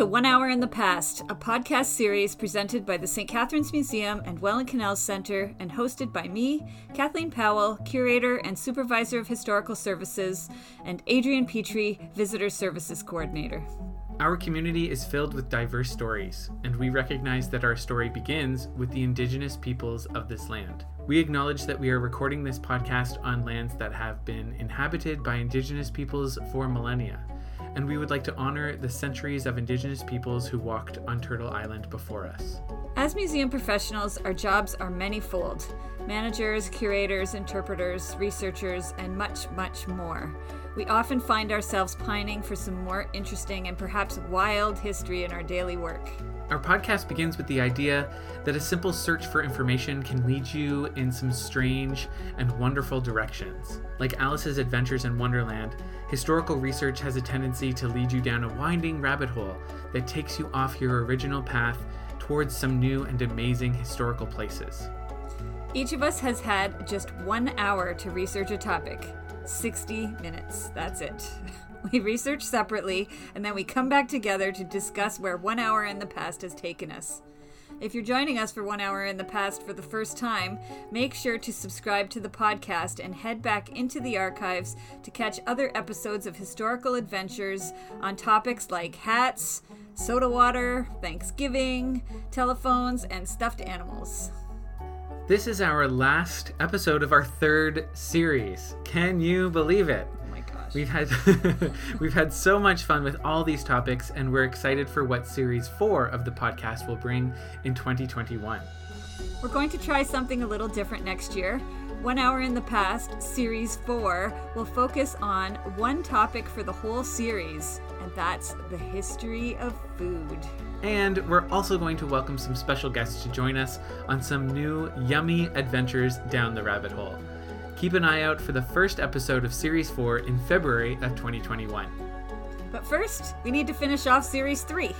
To One Hour in the Past, a podcast series presented by the St. Catharines Museum and Welland Canals Center and hosted by me, Kathleen Powell, Curator and Supervisor of Historical Services, and Adrian Petry, Visitor Services Coordinator. Our community is filled with diverse stories, and we recognize that our story begins with the indigenous peoples of this land. We acknowledge that we are recording this podcast on lands that have been inhabited by indigenous peoples for millennia and we would like to honor the centuries of Indigenous peoples who walked on Turtle Island before us. As museum professionals, our jobs are manyfold managers, curators, interpreters, researchers, and much, much more. We often find ourselves pining for some more interesting and perhaps wild history in our daily work. Our podcast begins with the idea that a simple search for information can lead you in some strange and wonderful directions. Like Alice's Adventures in Wonderland, historical research has a tendency to lead you down a winding rabbit hole that takes you off your original path towards some new and amazing historical places. Each of us has had just one hour to research a topic 60 minutes. That's it. We research separately, and then we come back together to discuss where one hour in the past has taken us. If you're joining us for one hour in the past for the first time, make sure to subscribe to the podcast and head back into the archives to catch other episodes of historical adventures on topics like hats, soda water, Thanksgiving, telephones, and stuffed animals. This is our last episode of our third series. Can you believe it? We've had we've had so much fun with all these topics, and we're excited for what series four of the podcast will bring in 2021. We're going to try something a little different next year. One Hour in the Past, Series 4, will focus on one topic for the whole series, and that's the history of food. And we're also going to welcome some special guests to join us on some new yummy adventures down the rabbit hole. Keep an eye out for the first episode of Series 4 in February of 2021. But first, we need to finish off Series 3.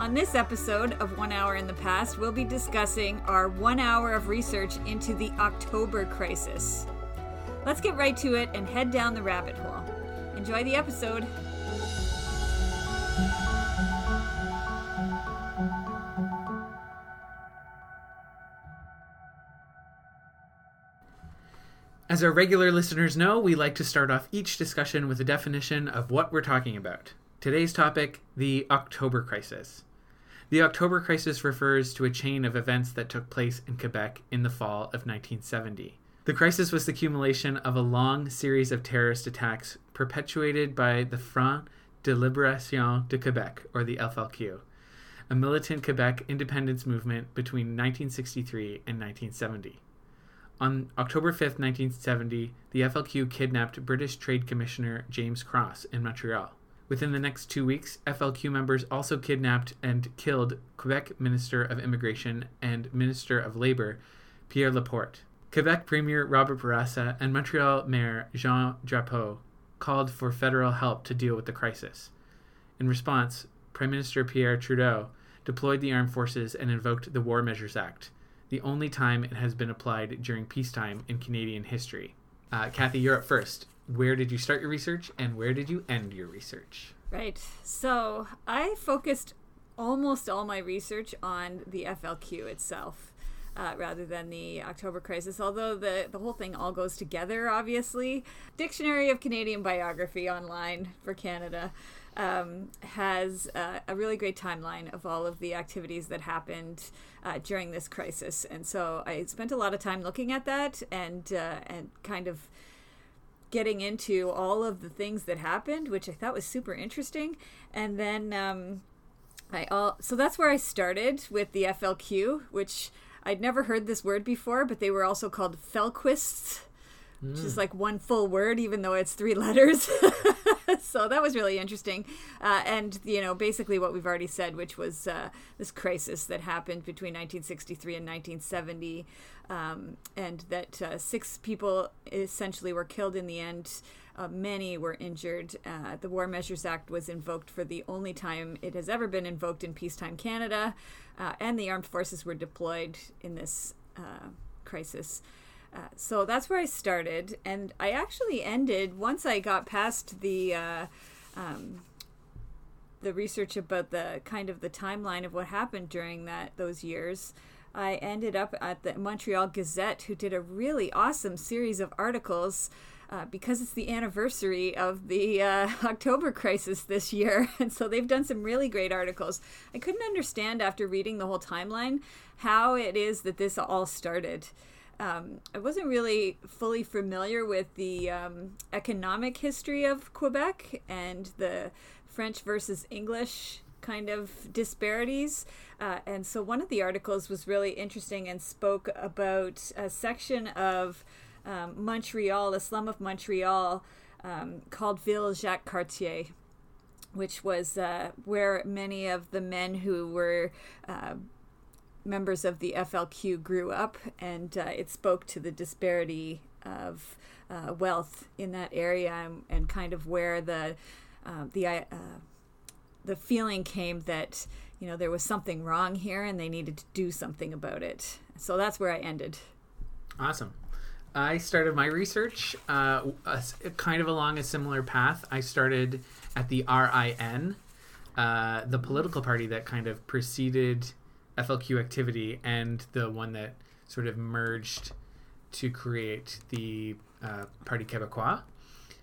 On this episode of One Hour in the Past, we'll be discussing our one hour of research into the October crisis. Let's get right to it and head down the rabbit hole. Enjoy the episode. As our regular listeners know, we like to start off each discussion with a definition of what we're talking about. Today's topic the October Crisis. The October Crisis refers to a chain of events that took place in Quebec in the fall of 1970. The crisis was the accumulation of a long series of terrorist attacks perpetuated by the Front de Libération de Québec, or the FLQ, a militant Quebec independence movement between 1963 and 1970. On October 5, 1970, the FLQ kidnapped British Trade Commissioner James Cross in Montreal. Within the next two weeks, FLQ members also kidnapped and killed Quebec Minister of Immigration and Minister of Labor Pierre Laporte. Quebec Premier Robert Bourassa and Montreal Mayor Jean Drapeau called for federal help to deal with the crisis. In response, Prime Minister Pierre Trudeau deployed the armed forces and invoked the War Measures Act, the only time it has been applied during peacetime in Canadian history. Uh, Kathy, you're up first. Where did you start your research and where did you end your research? Right. So I focused almost all my research on the FLQ itself. Uh, rather than the October crisis, although the, the whole thing all goes together, obviously. Dictionary of Canadian Biography online for Canada um, has uh, a really great timeline of all of the activities that happened uh, during this crisis, and so I spent a lot of time looking at that and uh, and kind of getting into all of the things that happened, which I thought was super interesting, and then. Um, I all so that's where I started with the FLQ, which I'd never heard this word before, but they were also called Felquists, mm. which is mm. like one full word, even though it's three letters. so that was really interesting. Uh, and, you know, basically what we've already said, which was uh, this crisis that happened between 1963 and 1970, um, and that uh, six people essentially were killed in the end. Uh, many were injured. Uh, the War Measures Act was invoked for the only time it has ever been invoked in peacetime Canada, uh, and the armed forces were deployed in this crisis. Uh, so that's where I started, and I actually ended once I got past the uh, um, the research about the kind of the timeline of what happened during that those years, I ended up at the Montreal Gazette, who did a really awesome series of articles. Uh, because it's the anniversary of the uh, October crisis this year. And so they've done some really great articles. I couldn't understand after reading the whole timeline how it is that this all started. Um, I wasn't really fully familiar with the um, economic history of Quebec and the French versus English kind of disparities. Uh, and so one of the articles was really interesting and spoke about a section of um, Montreal, the slum of Montreal, um, called Ville Jacques Cartier, which was uh, where many of the men who were uh, members of the FLQ grew up, and uh, it spoke to the disparity of uh, wealth in that area and, and, kind of where the uh, the the feeling came that you know there was something wrong here and they needed to do something about it. So that's where I ended. Awesome. I started my research uh, kind of along a similar path. I started at the RIN, uh, the political party that kind of preceded FLQ activity, and the one that sort of merged to create the uh, Parti Québécois.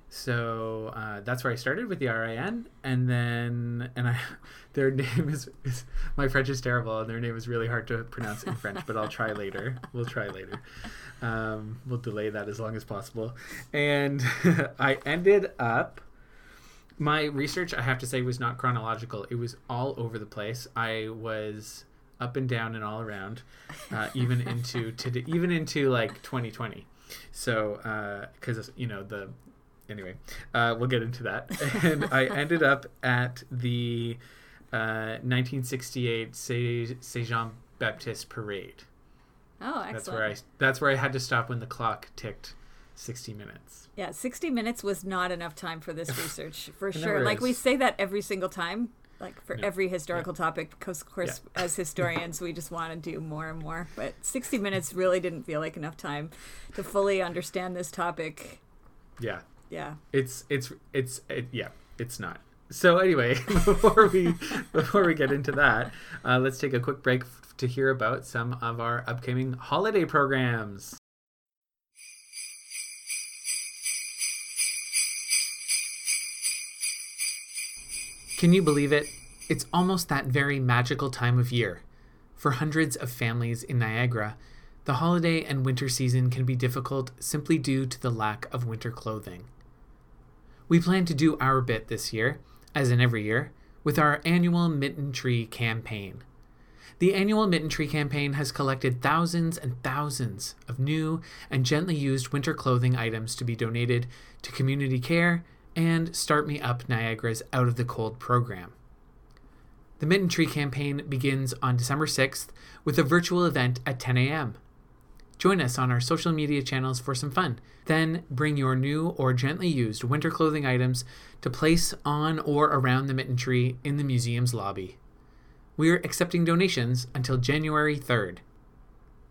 So uh, that's where I started with the RIN, and then and I, their name is, is, my French is terrible, and their name is really hard to pronounce in French, but I'll try later. We'll try later. Um, we'll delay that as long as possible. And I ended up. My research, I have to say, was not chronological. It was all over the place. I was up and down and all around, uh, even into to even into like 2020. So because uh, you know the anyway, uh, we'll get into that. and I ended up at the uh, 1968 Saint Jean Baptiste parade. Oh, excellent. That's where I that's where I had to stop when the clock ticked 60 minutes. Yeah, 60 minutes was not enough time for this research for sure. Like we say that every single time like for yeah. every historical yeah. topic because of course yeah. as historians we just want to do more and more but 60 minutes really didn't feel like enough time to fully understand this topic yeah yeah it's it's it's it, yeah it's not so anyway before we before we get into that uh, let's take a quick break to hear about some of our upcoming holiday programs Can you believe it? It's almost that very magical time of year. For hundreds of families in Niagara, the holiday and winter season can be difficult simply due to the lack of winter clothing. We plan to do our bit this year, as in every year, with our annual Mitten Tree campaign. The annual Mitten Tree campaign has collected thousands and thousands of new and gently used winter clothing items to be donated to community care and Start Me Up Niagara's Out of the Cold program. The Mitten Tree campaign begins on December 6th with a virtual event at 10 a.m. Join us on our social media channels for some fun. Then bring your new or gently used winter clothing items to place on or around the mitten tree in the museum's lobby. We're accepting donations until January 3rd.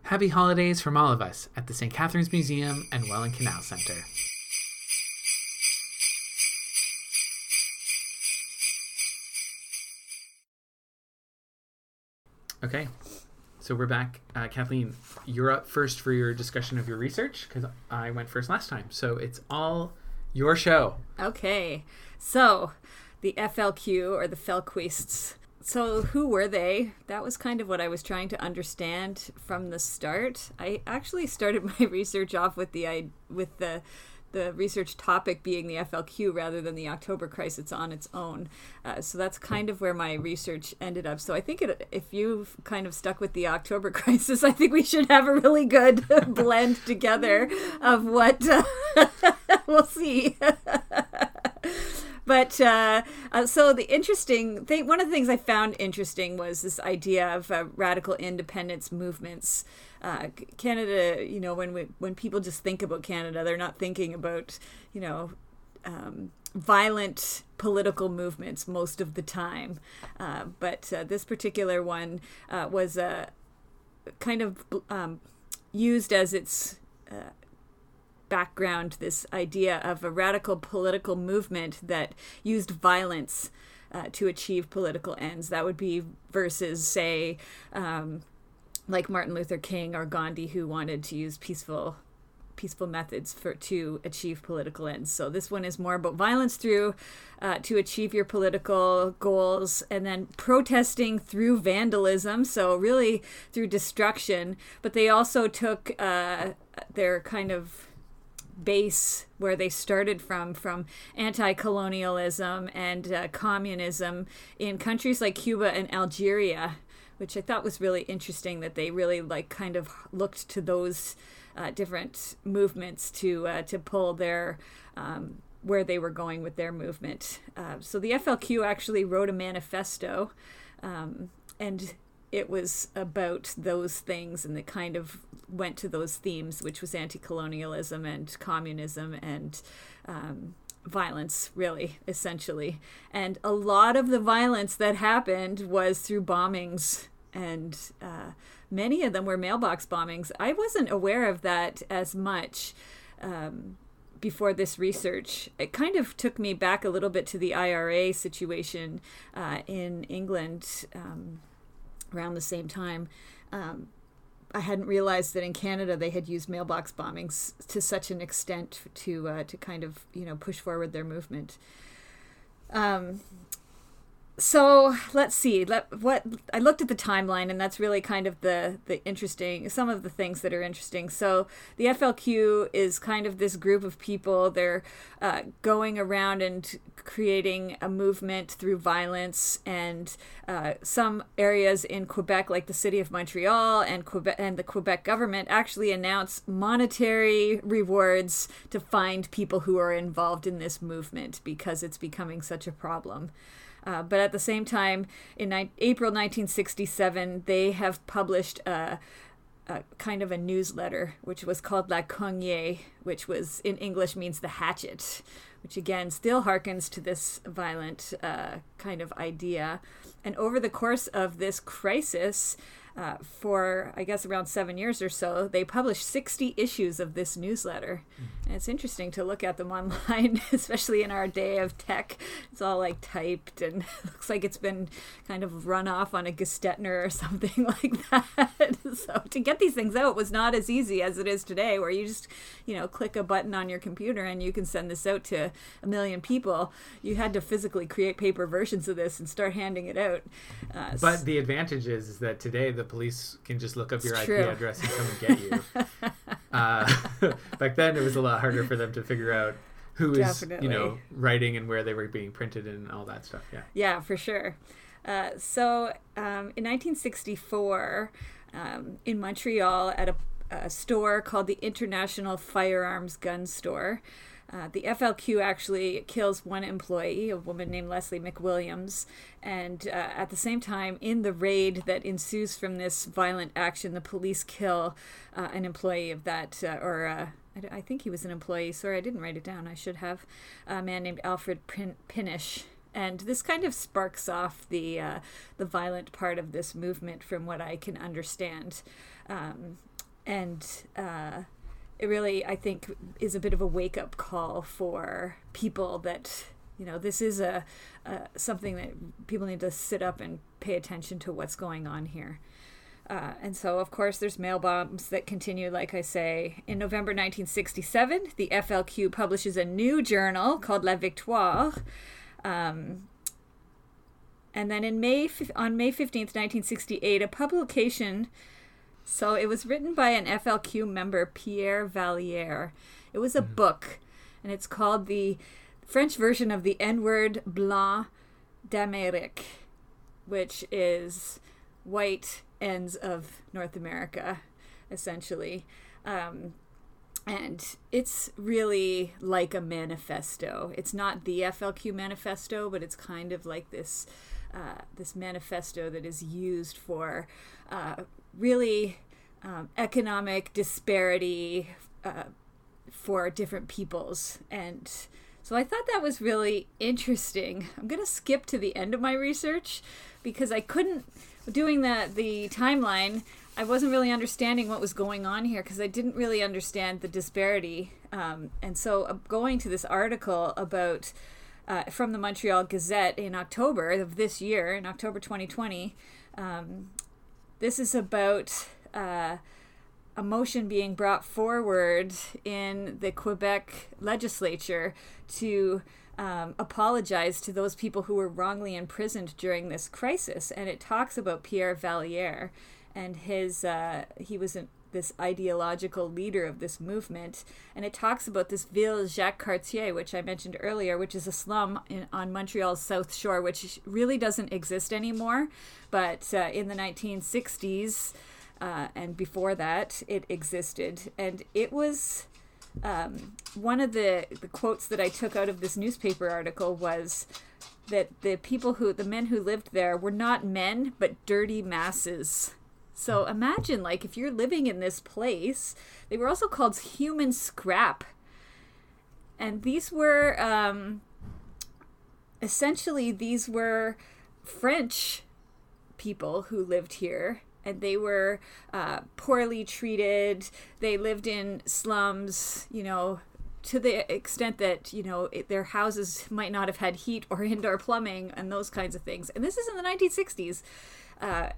Happy holidays from all of us at the St. Catharines Museum and Welland Canal Center. Okay, so we're back. Uh, Kathleen, you're up first for your discussion of your research because I went first last time. So it's all your show. Okay, so the FLQ or the Felquists. So who were they? That was kind of what I was trying to understand from the start. I actually started my research off with the with the the research topic being the FLQ rather than the October crisis on its own. Uh, so that's kind of where my research ended up. So I think it, if you've kind of stuck with the October crisis, I think we should have a really good blend together of what uh, we'll see. but uh, uh, so the interesting thing, one of the things I found interesting was this idea of uh, radical independence movements uh, Canada, you know, when we, when people just think about Canada, they're not thinking about, you know, um, violent political movements most of the time. Uh, but uh, this particular one uh, was uh, kind of um, used as its uh, background this idea of a radical political movement that used violence uh, to achieve political ends. That would be versus, say, um, like Martin Luther King or Gandhi, who wanted to use peaceful peaceful methods for to achieve political ends. So this one is more about violence through uh, to achieve your political goals, and then protesting through vandalism. So really through destruction. But they also took uh, their kind of base where they started from from anti-colonialism and uh, communism in countries like Cuba and Algeria which I thought was really interesting that they really like kind of looked to those uh, different movements to uh, to pull their um, where they were going with their movement. Uh, so the FLQ actually wrote a manifesto, um, and it was about those things, and it kind of went to those themes, which was anti-colonialism and communism and um, violence, really, essentially. And a lot of the violence that happened was through bombings, and uh, many of them were mailbox bombings. I wasn't aware of that as much. Um, before this research, it kind of took me back a little bit to the IRA situation uh, in England um, around the same time. Um, I hadn't realized that in Canada they had used mailbox bombings to such an extent to uh, to kind of you know push forward their movement. Um, so let's see. Let what i looked at the timeline and that's really kind of the the interesting some of the things that are interesting. So the flq is kind of this group of people. They're uh, going around and creating a movement through violence and uh, some areas in quebec like the city of montreal and quebec and the quebec government actually announce monetary rewards to find people who are involved in this movement because it's becoming such a problem uh, but at the same time, in ni- April 1967, they have published a, a, kind of a newsletter, which was called La Cognée, which was in English means the hatchet, which again still harkens to this violent uh, kind of idea. And over the course of this crisis, uh, for I guess around seven years or so, they published 60 issues of this newsletter. Mm. And it's interesting to look at them online, especially in our day of tech. It's all like typed and looks like it's been kind of run off on a Gestetner or something like that. so to get these things out was not as easy as it is today, where you just, you know, click a button on your computer and you can send this out to a million people. You had to physically create paper versions of this and start handing it out. Uh, but the advantage is, is that today the police can just look up your. IP address and come and get you. uh, back then, it was a lot harder for them to figure out who is you know writing and where they were being printed and all that stuff. Yeah. Yeah, for sure. Uh, so um, in 1964, um, in Montreal, at a, a store called the International Firearms Gun Store. Uh, the FLQ actually kills one employee, a woman named Leslie McWilliams. And uh, at the same time, in the raid that ensues from this violent action, the police kill uh, an employee of that, uh, or uh, I, I, think he was an employee. Sorry, I didn't write it down. I should have. A man named Alfred Pin- Pinish. And this kind of sparks off the uh, the violent part of this movement, from what I can understand. Um, and it really i think is a bit of a wake up call for people that you know this is a, a, something that people need to sit up and pay attention to what's going on here. Uh, and so of course there's mail bombs that continue like i say. In november 1967 the flq publishes a new journal called la victoire um, and then in may on may 15th 1968 a publication so it was written by an FLQ member, Pierre Vallières. It was a mm-hmm. book, and it's called the French version of the N word Blanc d'Amérique, which is white ends of North America, essentially. Um, and it's really like a manifesto. It's not the FLQ manifesto, but it's kind of like this uh, this manifesto that is used for uh, really um, economic disparity uh, for different peoples. And so I thought that was really interesting. I'm going to skip to the end of my research because I couldn't, doing the, the timeline, I wasn't really understanding what was going on here because I didn't really understand the disparity. Um, and so uh, going to this article about uh, from the Montreal Gazette in October of this year, in October 2020. Um, this is about uh, a motion being brought forward in the Quebec legislature to um, apologize to those people who were wrongly imprisoned during this crisis. And it talks about Pierre Vallières and his, uh, he was an, this ideological leader of this movement. And it talks about this Ville Jacques Cartier, which I mentioned earlier, which is a slum in, on Montreal's South Shore, which really doesn't exist anymore. But uh, in the 1960s, uh, and before that, it existed. And it was um, one of the, the quotes that I took out of this newspaper article was that the people who, the men who lived there, were not men, but dirty masses. So imagine, like, if you're living in this place, they were also called human scrap. And these were, um, essentially, these were French people who lived here and they were uh, poorly treated. They lived in slums, you know, to the extent that you know it, their houses might not have had heat or indoor plumbing and those kinds of things. And this is in the 1960s. Uh,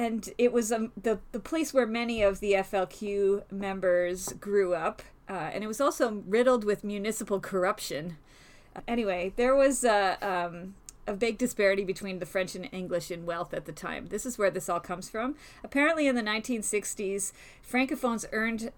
and it was um, the the place where many of the FLQ members grew up, uh, and it was also riddled with municipal corruption. Anyway, there was uh, um, a big disparity between the French and English in wealth at the time. This is where this all comes from. Apparently, in the 1960s, Francophones earned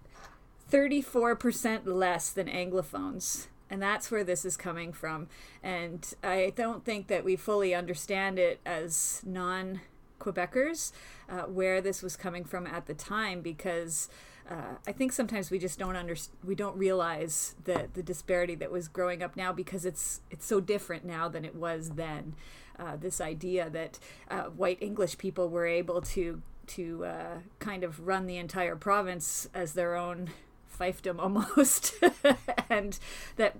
34% less than Anglophones. And that's where this is coming from. And I don't think that we fully understand it as non Quebecers, uh, where this was coming from at the time, because uh, I think sometimes we just don't under we don't realize the the disparity that was growing up now because it's it's so different now than it was then. Uh, this idea that uh, white English people were able to to uh, kind of run the entire province as their own fiefdom almost, and that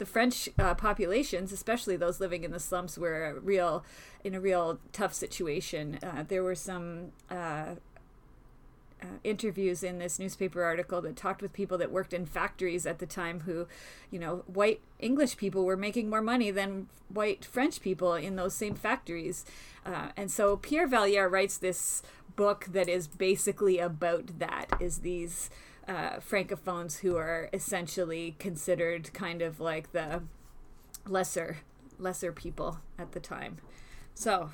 the French uh, populations, especially those living in the slums, were real in a real tough situation. Uh, there were some uh, uh, interviews in this newspaper article that talked with people that worked in factories at the time who, you know, white English people were making more money than white French people in those same factories. Uh, and so Pierre Vallières writes this book that is basically about that is these uh, francophones who are essentially considered kind of like the lesser lesser people at the time. So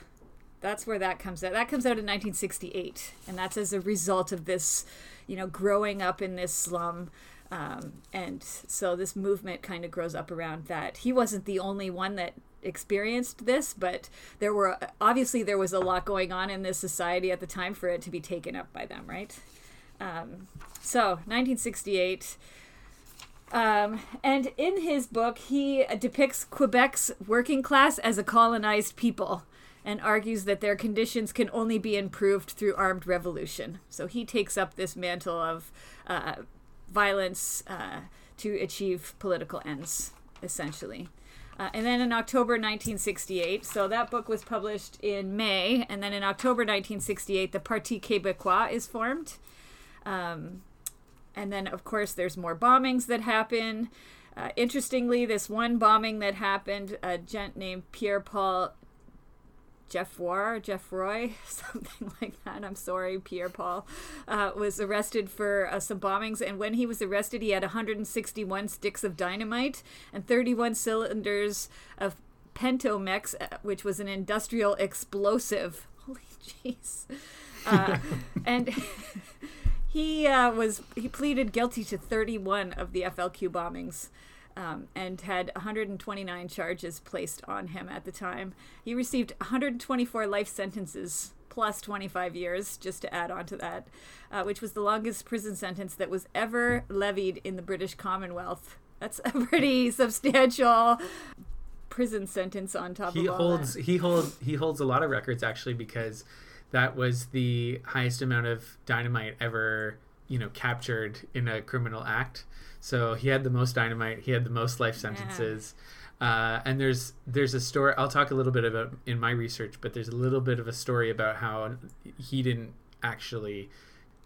that's where that comes out. That comes out in 1968, and that's as a result of this, you know, growing up in this slum. Um, and so this movement kind of grows up around that. He wasn't the only one that experienced this, but there were obviously there was a lot going on in this society at the time for it to be taken up by them, right? Um, so 1968. Um, and in his book, he depicts Quebec's working class as a colonized people and argues that their conditions can only be improved through armed revolution. So he takes up this mantle of uh, violence uh, to achieve political ends, essentially. Uh, and then in October 1968, so that book was published in May, and then in October 1968, the Parti Québécois is formed. Um, and then, of course, there's more bombings that happen. Uh, interestingly, this one bombing that happened, a gent named Pierre Paul Jeff War, Jeff Roy, something like that. I'm sorry, Pierre Paul, uh, was arrested for uh, some bombings. And when he was arrested, he had 161 sticks of dynamite and 31 cylinders of Pentomex, uh, which was an industrial explosive. Holy jeez. Uh, and he uh, was he pleaded guilty to 31 of the FLQ bombings um, and had 129 charges placed on him at the time. He received 124 life sentences plus 25 years, just to add on to that, uh, which was the longest prison sentence that was ever levied in the British Commonwealth. That's a pretty substantial prison sentence on top he of all holds that. he holds he holds a lot of records actually because that was the highest amount of dynamite ever you know captured in a criminal act so he had the most dynamite. He had the most life sentences. Yeah. Uh, and there's there's a story. I'll talk a little bit about in my research, but there's a little bit of a story about how he didn't actually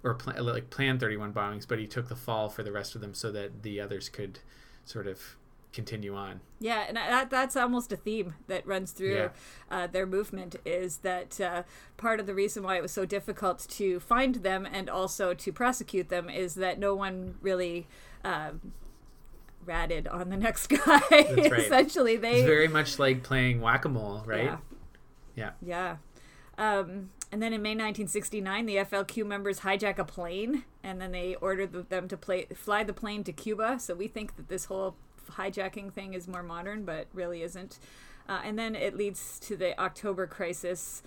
or plan, like plan 31 bombings, but he took the fall for the rest of them so that the others could sort of continue on. Yeah, and that, that's almost a theme that runs through Yeah. uh, their movement is that uh, part of the reason why it was so difficult to find them and also to prosecute them is that no one really um, ratted on the next guy. right. Essentially, they It's very much like playing whack a mole, right? Yeah. Yeah. Yeah. Um, and then in May 1969, the FLQ members hijack a plane, and then they ordered the- them to play, fly the plane to Cuba. So we think that this whole hijacking thing is more modern, but really isn't. Uh, and then it leads to the October crisis,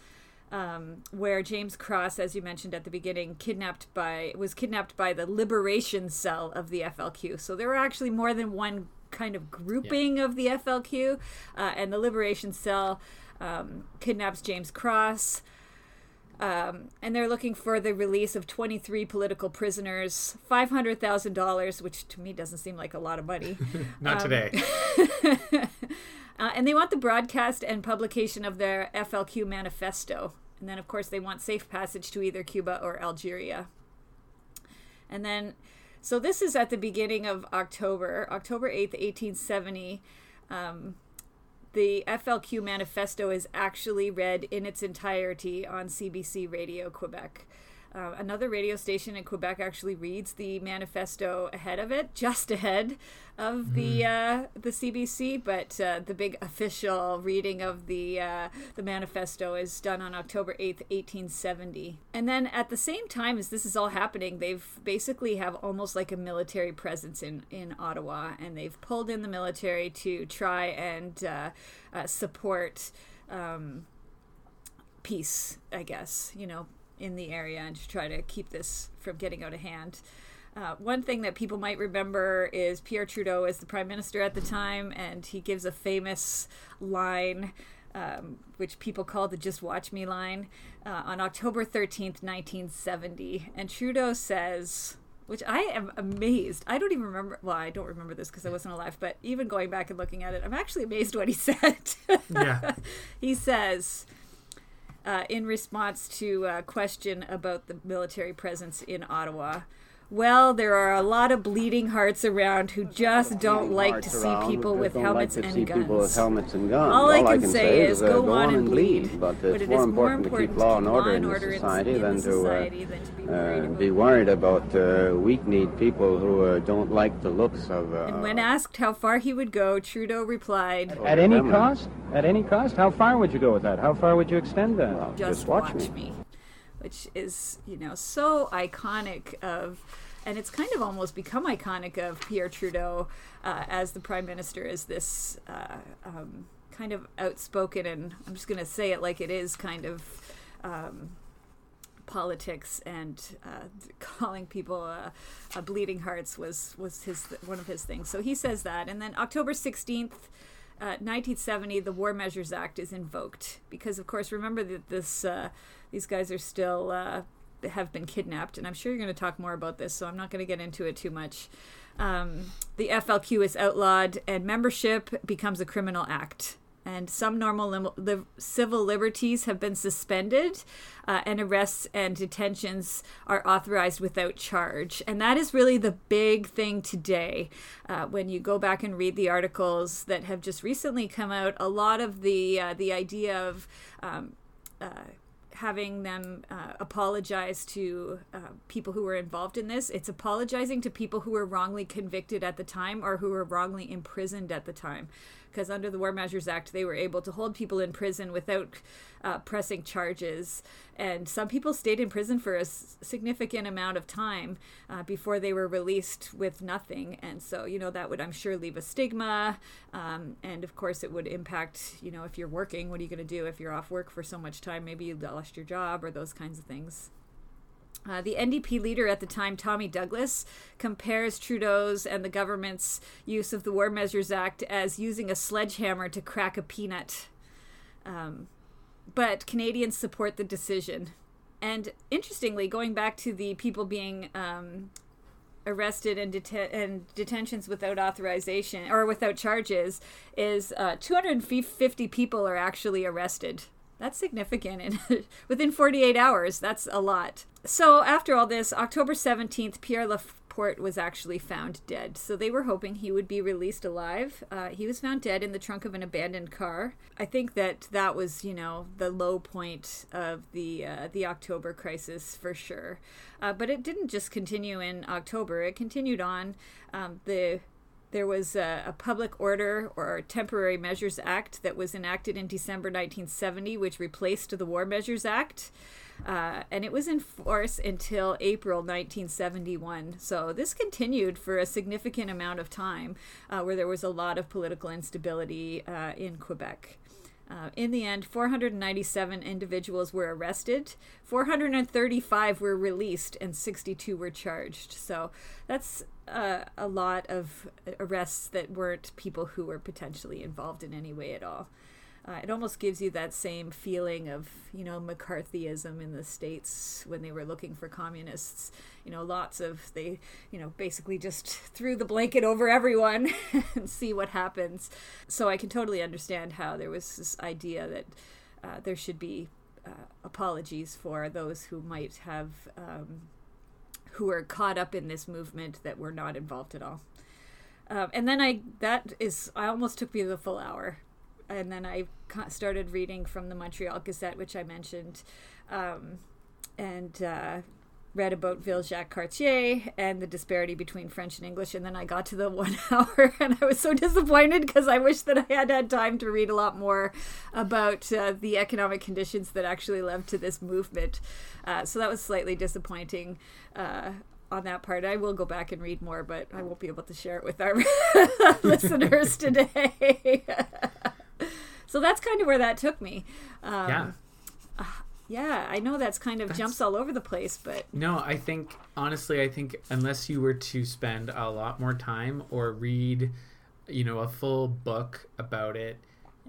um, where James Cross, as you mentioned at the beginning, kidnapped by was kidnapped by the Liberation Cell of the FLQ. So there were actually more than one kind of grouping of the FLQ, uh, and the Liberation Cell um, kidnaps James Cross. Um, and they're looking for the release of 23 political prisoners, $500,000, which to me doesn't seem like a lot of money. Not today. Uh, and they want the broadcast and publication of their FLQ manifesto. And then, of course, they want safe passage to either Cuba or Algeria. And then, so this is at the beginning of October, October 8th, 1870. Um, the FLQ manifesto is actually read in its entirety on CBC Radio Quebec. Uh, another radio station in Quebec actually reads the manifesto ahead of it, just ahead of the uh, the CBC. But uh, the big official reading of the uh, the manifesto is done on October eighth, eighteen seventy. And then at the same time as this is all happening, they've basically have almost like a military presence in in Ottawa, and they've pulled in the military to try and uh, uh, support. Um, peace, I guess, you know, in the area and to try to keep this from getting out of hand. Uh, one thing that people might remember is Pierre Trudeau as the prime minister at the time, and he gives a famous line, um, which people call the "Just Watch Me" line, uh, on October thirteenth, nineteen seventy. And Trudeau says, which I am amazed. I don't even remember. Well, I don't remember this because I wasn't alive. But even going back and looking at it, I'm actually amazed what he said. Yeah. he says uh, in response to a question about the military presence in Ottawa. Well, there are a lot of bleeding hearts around who just don't like to see people with helmets like and guns. people with helmets and guns. All I can say is uh, go on and bleed. But But it's it more is more important to keep law and order in and the order in society than to uh, than to be uh, worried about- be worried about uh, weak-kneed people who uh, don't like the looks of. Uh, And when asked how far he would go, Trudeau replied, At any cost? At any cost? How far would you go with that? How far would you extend that? Well, just, watch, watch, me. me. which is you know so iconic of and it's kind of almost become iconic of pierre trudeau uh, as the prime minister as this uh, um, kind of outspoken and i'm just going to say it like it is kind of um, politics and uh, calling people uh, uh, bleeding hearts was was his one of his things. So he says that, and then October sixteenth. Uh, 1970, the War Measures Act is invoked because, of course, remember that this uh, these guys are still uh, have been kidnapped, and I'm sure you're going to talk more about this, so I'm not going to get into it too much. Um, the FLQ is outlawed, and membership becomes a criminal act. And some normal lim- li- civil liberties have been suspended, uh, and arrests and detentions are authorized without charge. And that is really the big thing today. Uh, when you go back and read the articles that have just recently come out, a lot of the uh, the idea of um, uh, having them uh, apologize to uh, people who were involved in this. It's apologizing to people who were wrongly convicted at the time or who were wrongly imprisoned at the time. Because under the War Measures Act, they were able to hold people in prison without uh, pressing charges. And some people stayed in prison for a significant amount of time uh, before they were released with nothing. And so, you know, that would, I'm sure, leave a stigma. Um, and of course, it would impact, you know, if you're working, what are you going to do if you're off work for so much time? Maybe you lost your job or those kinds of things. Uh, the NDP leader at the time, Tommy Douglas, compares Trudeau's and the government's use of the War Measures Act as using a sledgehammer to crack a peanut. Um, but Canadians support the decision. And interestingly, going back to the people being um, arrested and, deten- and detentions without authorization or without charges, is uh, 250 people are actually arrested. That's significant. And within 48 hours, that's a lot. So after all this, October 17th, Pierre Laporte was actually found dead. So they were hoping he would be released alive. Uh, he was found dead in the trunk of an abandoned car. I think that that was, you know, the low point of the uh, the October crisis for sure. Uh, but it didn't just continue in October. It continued on. Um, the there was a, a, public order or temporary measures act that was enacted in December 1970, which replaced the War Measures Act. Uh, and it was in force until April 1971. So this continued for a significant amount of time, uh, where there was a lot of political instability uh, in Quebec. Uh, in the end, 497 individuals were arrested, 435 were released, and 62 were charged. So that's uh, a lot of arrests that weren't people who were potentially involved in any way at all. Uh, it almost gives you that same feeling of, you know, McCarthyism in the States when they were looking for communists. You know, lots of, they, you know, basically just threw the blanket over everyone and see what happens. So I can totally understand how there was this idea that uh, there should be uh, apologies for those who might have, um, who are caught up in this movement that were not involved at all. Um, and then I, that is, I almost took me the full hour and then I started reading from the Montreal Gazette, which I mentioned, um, and uh, read about Ville Jacques Cartier and the disparity between French and English. And then I got to the one hour, and I was so disappointed because I wish that I had had time to read a lot more about uh, the economic conditions that actually led to this movement. Uh, so that was slightly disappointing uh, on that part. I will go back and read more, but I won't be able to share it with our listeners today. so that's kind of where that took me. Um, yeah. Uh, yeah, I know that's kind of that's, jumps all over the place, but no, I think honestly, I think unless you were to spend a lot more time or read, you know, a full book about it,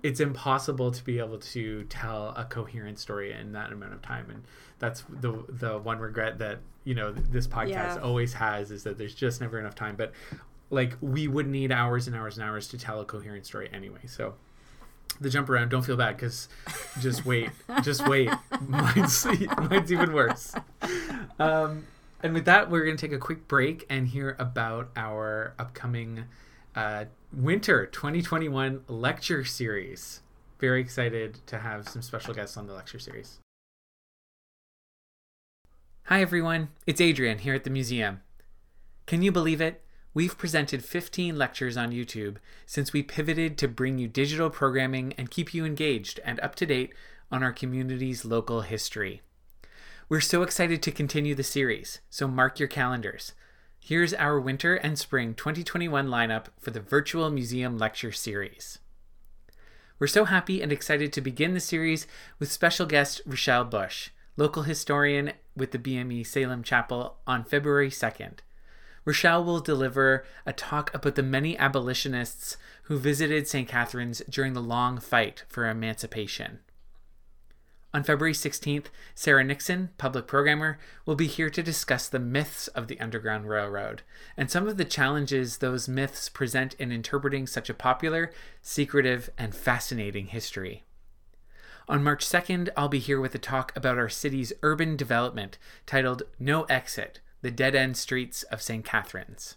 it's impossible to be able to tell a coherent story in that amount of time, and that's the the one regret that you know this podcast yeah. always has is that there's just never enough time. But like we would need hours and hours and hours to tell a coherent story anyway, so the jump around don't feel bad because just wait just wait. Mine's, mine's even worse. Um, and with that we're going to take a quick break and hear about our upcoming uh, winter 2021 lecture series. Very excited to have some special guests on the lecture series. Hi everyone. It's adrian here at the museum. Can you believe it We've presented 15 lectures on YouTube since we pivoted to bring you digital programming and keep you engaged and up to date on our community's local history. We're so excited to continue the series, so mark your calendars. Here's our winter and spring 2021 lineup for the Virtual Museum Lecture Series. We're so happy and excited to begin the series with special guest Rochelle Bush, local historian with the BME Salem Chapel, on February 2nd. Rochelle will deliver a talk about the many abolitionists who visited St. Catharines during the long fight for emancipation. On February 16th, Sarah Nixon, public programmer, will be here to discuss the myths of the Underground Railroad and some of the challenges those myths present in interpreting such a popular, secretive, and fascinating history. On March 2nd, I'll be here with a talk about our city's urban development titled No Exit the dead end streets of St. Catharines.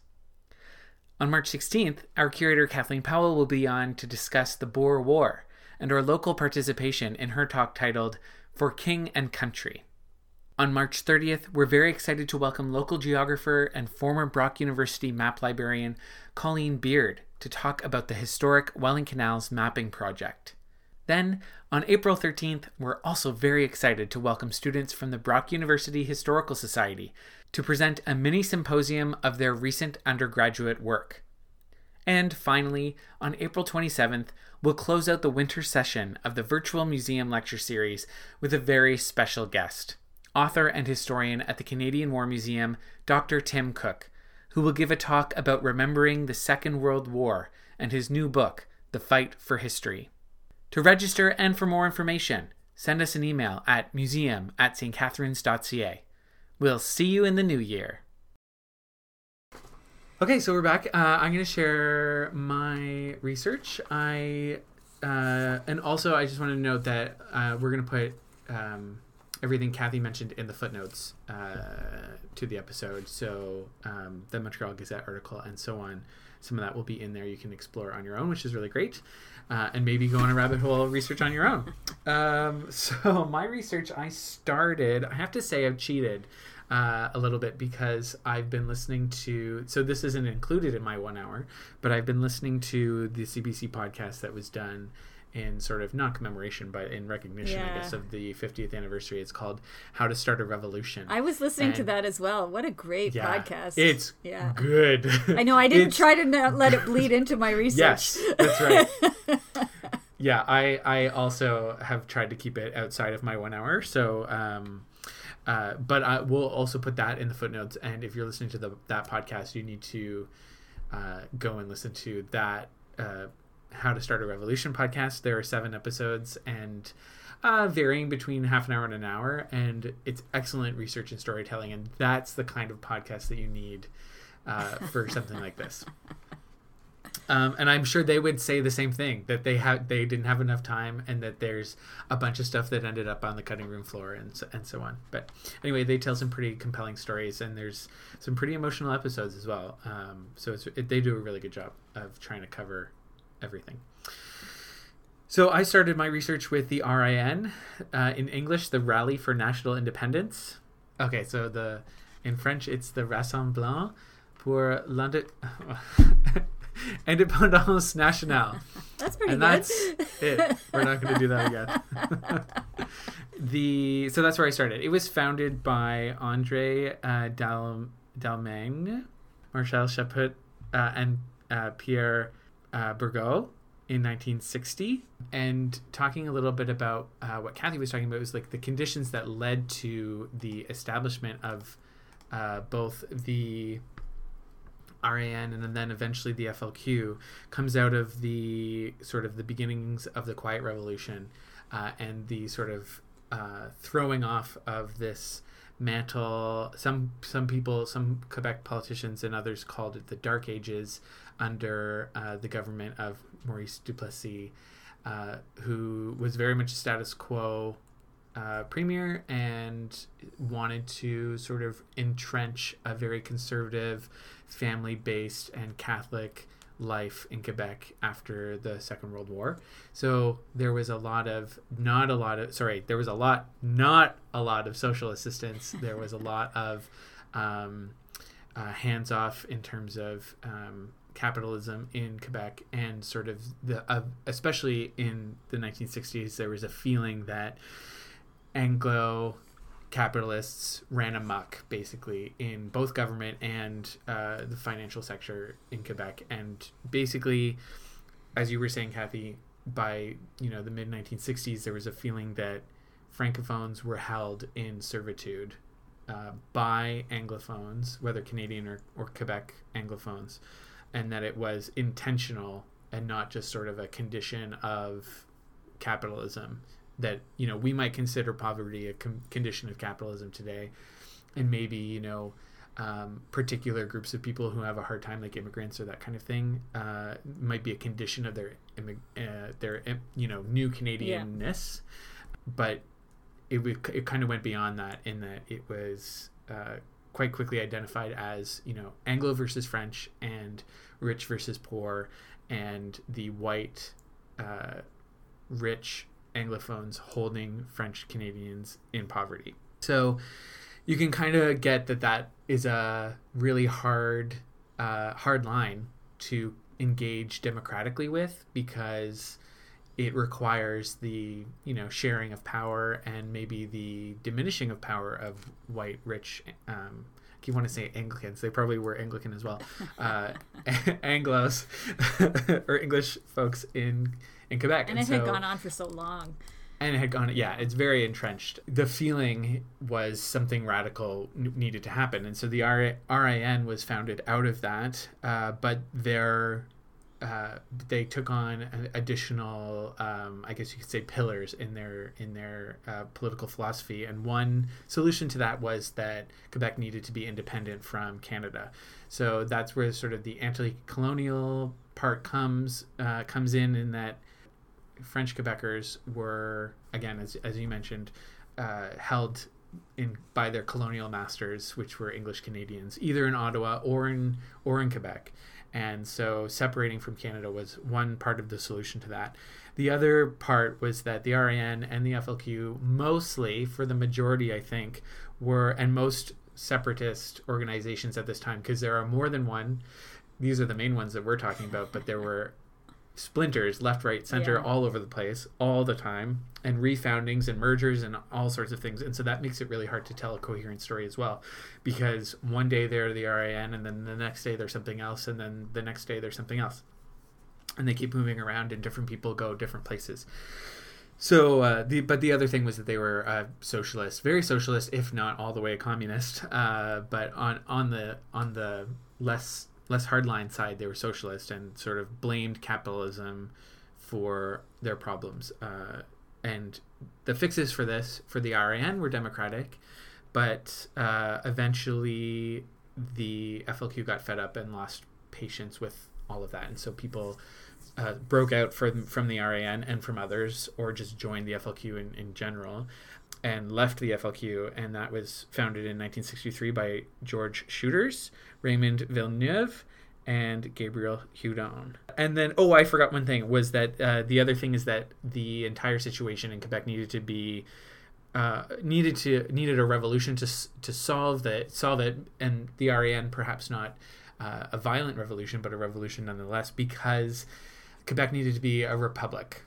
On March 16th, our curator Kathleen Powell will be on to discuss the Boer War and our local participation in her talk titled For King and Country. On March 30th, we're very excited to welcome local geographer and former Brock University map librarian Colleen Beard to talk about the historic Welland Canals mapping project. Then, on April 13th, we're also very excited to welcome students from the Brock University Historical Society to present a mini symposium of their recent undergraduate work. And finally, on April 27th, we'll close out the winter session of the Virtual Museum Lecture Series with a very special guest, author and historian at the Canadian War Museum, Dr. Tim Cook, who will give a talk about remembering the Second World War and his new book, The Fight for History. To register and for more information, send us an email at museum at stcatharines.ca. We'll see you in the new year. Okay, so we're back. Uh, I'm going to share my research. I uh, and also I just want to note that uh, we're going to put um, everything Kathy mentioned in the footnotes uh, to the episode. So um, the Montreal Gazette article and so on. Some of that will be in there. You can explore on your own, which is really great, uh, and maybe go on a rabbit hole research on your own. Um, so my research, I started. I have to say, I've cheated. Uh, a little bit because I've been listening to. So this isn't included in my one hour, but I've been listening to the CBC podcast that was done in sort of not commemoration, but in recognition, I guess, of the 50th anniversary. It's called "How to Start a Revolution." I was listening to that as well. What a great yeah, podcast. It's yeah. good. I know I didn't It's- try to not let it bleed into my research. Yes, that's right. yeah, I I also have tried to keep it outside of my one hour. So, um, uh, but I will also put that in the footnotes. And if you're listening to the that podcast, you need to uh, go and listen to that uh, "How to Start a Revolution" podcast. There are seven episodes and. Uh, varying between half an hour and an hour, and it's excellent research and storytelling, and that's the kind of podcast that you need uh, for something like this. Um, and I'm sure they would say the same thing that they had they didn't have enough time and that there's a bunch of stuff that ended up on the cutting room floor and so, and so on. But anyway, they tell some pretty compelling stories and there's some pretty emotional episodes as well. Um, so it's, it, they do a really good job of trying to cover everything. So I started my research with the RIN uh, in English, the Rally for National Independence. Okay, so the in French it's the Rassemblement pour l'Inde- Indépendance Nationale. That's pretty and good. that's it. We're not going to do that again. the so that's where I started. It was founded by Andre uh, Dal d'Allemagne, Marcel Chaput, uh, and uh, Pierre uh, in 1960. And talking a little bit about uh, what Kathy was talking about was like the conditions that led to the establishment of uh, both the RAN and then eventually the FLQ comes out of the sort of the beginnings of the Quiet Revolution uh, and the sort of uh, throwing off of this mantle. Some some people, some Quebec politicians and others called it the Dark Ages under uh, the government of Maurice Duplessis, uh, who was very much a status quo uh, premier and wanted to sort of entrench a very conservative, family based, and Catholic life in Quebec after the Second World War. So there was a lot of, not a lot of, sorry, there was a lot, not a lot of social assistance. There was a lot of um, uh, hands off in terms of um, capitalism in Quebec and sort of the, uh, especially in the 1960s, there was a feeling that Anglo capitalists ran amok basically in both government and uh, the financial sector in Quebec. And basically, as you were saying, Kathy, by you know the mid 1960s, there was a feeling that francophones were held in servitude uh, by anglophones, whether Canadian or, or Quebec anglophones, and that it was intentional and not just sort of a condition of capitalism that you know we might consider poverty a com- condition of capitalism today. And maybe you know um, particular groups of people who have a hard time like immigrants or that kind of thing uh, might be a condition of their uh, their you know new canadianness. But it, it kind of went beyond that in that it was uh, quite quickly identified as you know anglo versus french and rich versus poor and the white uh, rich anglophones holding french canadians in poverty. So you can kind of get that that is a really hard uh, hard line to engage democratically with because it requires the you know sharing of power and maybe the diminishing of power of white rich um, you want to say Anglicans, they probably were Anglican as well. Uh, Anglos or English folks in in Quebec, and it had gone on for so long. and it had gone yeah it's very entrenched the feeling was something radical n- needed to happen and so the R- rin was founded out of that uh, but their uh, they took on additional um, i guess you could say pillars in their in their uh, political philosophy and one solution to that was that quebec needed to be independent from canada so that's where sort of the anti-colonial part comes uh, comes in in that French Quebecers were, again, as, as you mentioned, uh, held in by their colonial masters, which were English Canadians, either in Ottawa or in or in Quebec. And so separating from Canada was one part of the solution to that. The other part was that the RAN and the FLQ, mostly for the majority, I think, were, and most separatist organizations at this time, because there are more than one. These are the main ones that we're talking about, but there were splinters left, right, center, Yeah. all over the place, all the time, and refoundings and mergers and all sorts of things. And so that makes it really hard to tell a coherent story as well, because one day they're the RAN, and then the next day they're something else, and then the next day they're something else. And they keep moving around, and different people go different places. So, uh, the but the other thing was that they were uh, socialist, very socialist, if not all the way communist. Uh, but on on the on the less less hardline side, they were socialist and sort of blamed capitalism for their problems. Uh, and the fixes for this for the RAN were democratic, but uh, eventually the FLQ got fed up and lost patience with all of that, and so people uh, broke out from from the RAN and from others, or just joined the FLQ in, in general, and left the FLQ, and that was founded in 1963 by George Schoeters, Raymond Villeneuve, and Gabriel Hudon. And then, oh, I forgot one thing was that uh, the other thing is that the entire situation in Quebec needed to be uh, needed to needed a revolution to to solve that solve it, and the RAN perhaps not uh, a violent revolution, but a revolution nonetheless, because Quebec needed to be a republic.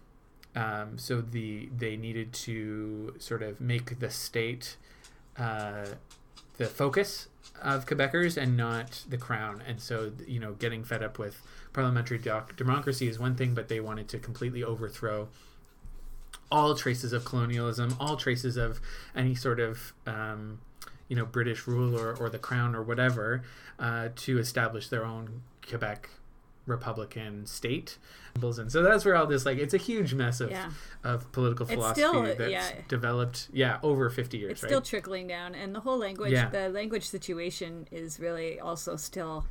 Um, so the they needed to sort of make the state uh, the focus of Quebecers and not the crown. And so you know, getting fed up with parliamentary doc- democracy is one thing, but they wanted to completely overthrow all traces of colonialism, all traces of any sort of um, you know British rule or, or the crown or whatever uh, to establish their own Quebec Republican state. And so that's where all this like it's a huge mess of, Yeah. of political philosophy still- that's yeah. developed yeah over 50 years it's right still trickling down and the whole language Yeah. the language situation is really also still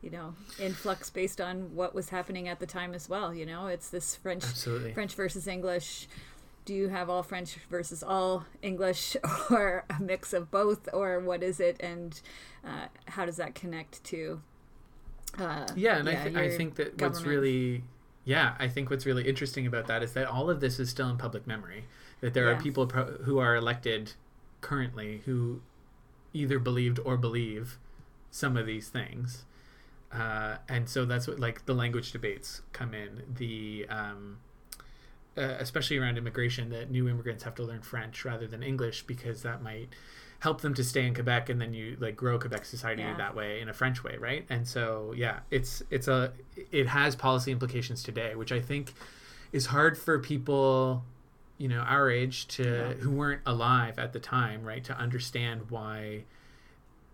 you know in flux based on what was happening at the time as well you know it's this french Absolutely. french versus english do you have all french versus all english or a mix of both or what is it and uh, how does that connect to uh, yeah and I, th- I think that what's really yeah i think what's really interesting about that is that all of this is still in public memory that there are people pro- who are elected currently who either believed or believe some of these things. Uh, and so that's what like the language debates come in. The um, uh, especially around immigration that new immigrants have to learn french rather than english because that might help them to stay in quebec and then you like grow quebec society Yeah. that way in a french way right and so yeah it's it's a it has policy implications today which i think is hard for people you know our age to Yeah. who weren't alive at the time right to understand why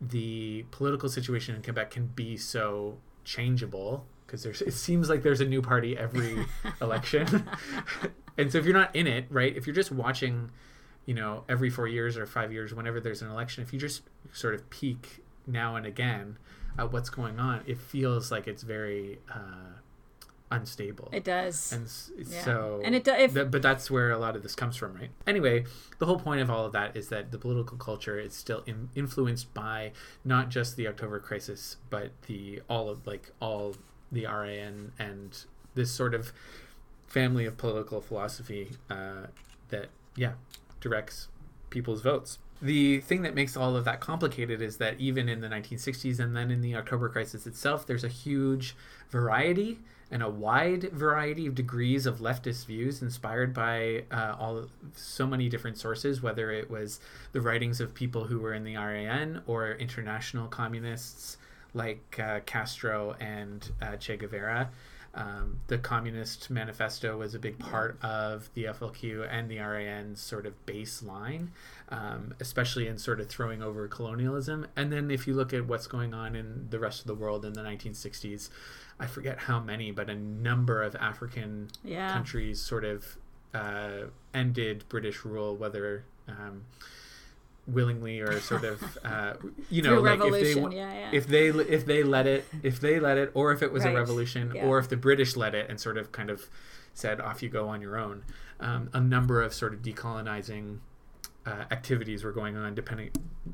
the political situation in Quebec can be so changeable because there's it seems like there's a new party every election. and so if you're not in it, right, if you're just watching, you know, every 4 years or 5 years whenever there's an election, if you just sort of peek now and again at what's going on, it feels like it's very uh unstable. it does and s- Yeah. so And it does. if- Th- but that's where a lot of this comes from right anyway the whole point of all of that is that the political culture is still in, influenced by not just the october crisis but the all of like all the ran and this sort of family of political philosophy uh, that yeah directs people's votes the thing that makes all of that complicated is that even in the 1960s and then in the October crisis itself, there's a huge variety and a wide variety of degrees of leftist views inspired by uh, all so many different sources, whether it was the writings of people who were in the RAN or international communists like uh, Castro and uh, Che Guevara. Um, the Communist Manifesto was a big part of the FLQ and the RAN's sort of baseline, um, especially in sort of throwing over colonialism. And then if you look at what's going on in the rest of the world in the 1960s, I forget how many, but a number of African Yeah. countries sort of uh, ended British rule, whether. Um, willingly or sort of uh, you know like if they yeah, yeah. if they if they let it if they let it or if it was Right, a revolution yeah. or if the british let it and sort of kind of said off you go on your own um, a number of sort of decolonizing uh, activities were going on, depending,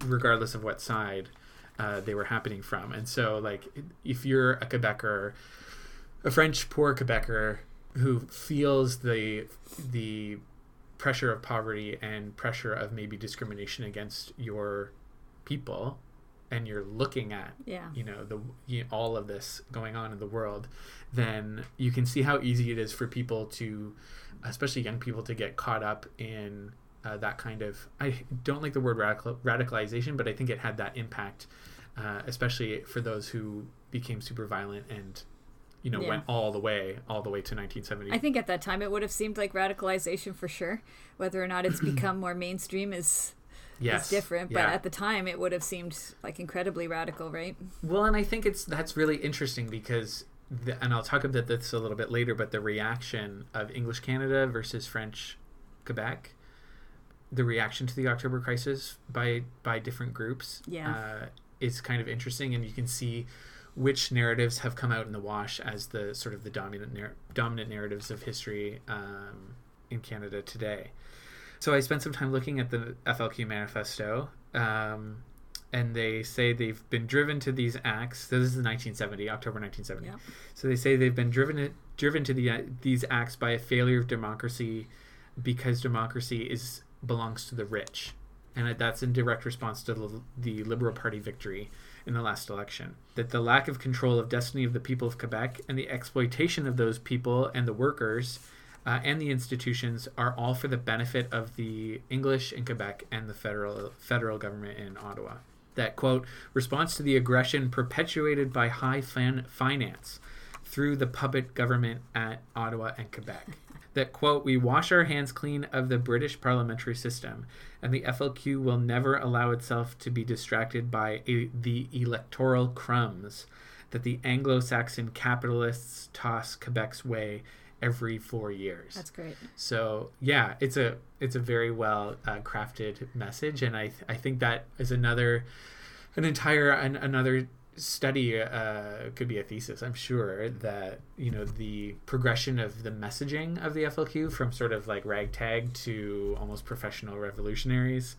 regardless of what side uh, they were happening from. And so, like, if you're a Quebecer, a French poor Quebecer who feels the the pressure of poverty and pressure of maybe discrimination against your people and you're looking at Yeah. you know the you all of this going on in the world then you can see how easy it is for people to especially young people to get caught up in uh, that kind of i don't like the word radical, radicalization but i think it had that impact uh, especially for those who became super violent and you know Yeah. went all the way all the way to 1970 I think at that time it would have seemed like radicalization for sure. Whether or not it's become more mainstream is yes is different, but yeah. at the time it would have seemed like incredibly radical, right? Well, and I think it's that's really interesting because, the, and I'll talk about this a little bit later, but the reaction of English Canada versus French Quebec, the reaction to the October crisis by by different groups, Yeah. uh, is kind of interesting, and you can see which narratives have come out in the wash as the sort of the dominant nar- dominant narratives of history um, in Canada today. So I spent some time looking at the FLQ manifesto, um, and they say they've been driven to these acts. So this is 1970, October 1970. Yeah. So they say they've been driven driven to the, uh, these acts by a failure of democracy, because democracy is belongs to the rich, and that's in direct response to the, the Liberal Party victory in the last election. That the lack of control of destiny of the people of Quebec and the exploitation of those people and the workers uh, and the institutions are all for the benefit of the English in Quebec and the federal federal government in Ottawa. That quote response to the aggression perpetuated by high fin- finance through the puppet government at Ottawa and Quebec. That quote we wash our hands clean of the British parliamentary system, and the FLQ will never allow itself to be distracted by a, the electoral crumbs that the Anglo-Saxon capitalists toss Quebec's way every four years. That's great. So yeah, it's a it's a very well uh, crafted message, and I th- I think that is another an entire an, another study uh, could be a thesis. I'm sure that you know the progression of the messaging of the FLQ from sort of like ragtag to almost professional revolutionaries.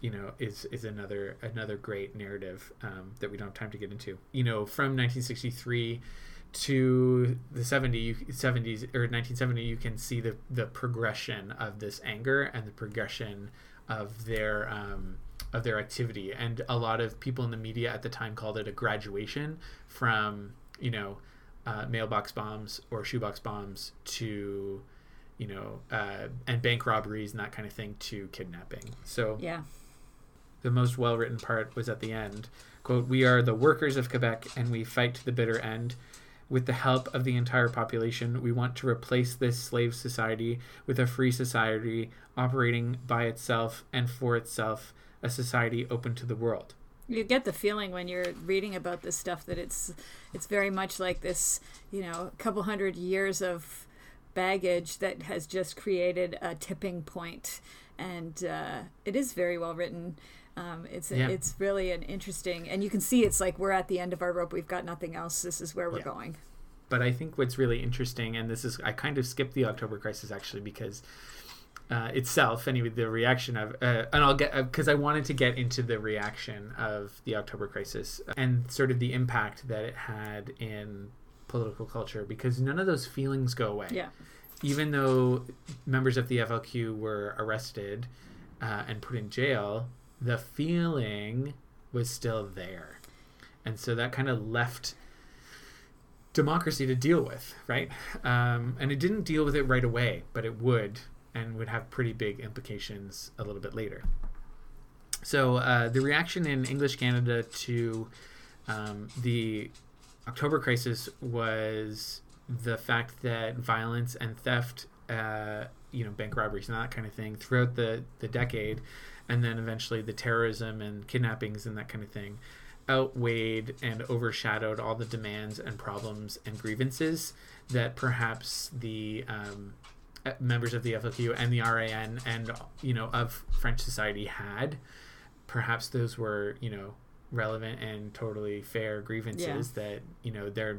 You know, is is another another great narrative um, that we don't have time to get into. You know, from 1963 to the 70 70s or 1970 you can see the the progression of this anger and the progression of their um, of their activity and a lot of people in the media at the time called it a graduation from you know uh, mailbox bombs or shoebox bombs to you know uh, and bank robberies and that kind of thing to kidnapping so Yeah. the most well written part was at the end. Quote, We are the workers of Quebec and we fight to the bitter end. With the help of the entire population, we want to replace this slave society with a free society operating by itself and for itself, a society open to the world. You get the feeling when you're reading about this stuff that it's it's very much like this, you know, couple hundred years of baggage that has just created a tipping point, and uh, it is very well written. Um, it's Yeah. it's really an interesting, and you can see it's like we're at the end of our rope. We've got nothing else. This is where we're Yeah. going. But I think what's really interesting, and this is, I kind of skipped the October crisis actually because uh, itself, anyway, the reaction of, uh, and I'll get, because I wanted to get into the reaction of the October crisis and sort of the impact that it had in political culture because none of those feelings go away. Yeah. Even though members of the FLQ were arrested uh, and put in jail, the feeling was still there. And so that kind of left democracy to deal with, right? Um, and it didn't deal with it right away, but it would, and would have pretty big implications a little bit later. So uh, the reaction in English Canada to um, the October crisis was the fact that violence and theft, uh, you know, bank robberies and that kind of thing throughout the, the decade, and then eventually the terrorism and kidnappings and that kind of thing, outweighed and overshadowed all the demands and problems and grievances that perhaps the um, members of the FLQ and the RAN and you know of French society had. Perhaps those were you know relevant and totally fair grievances that you know they're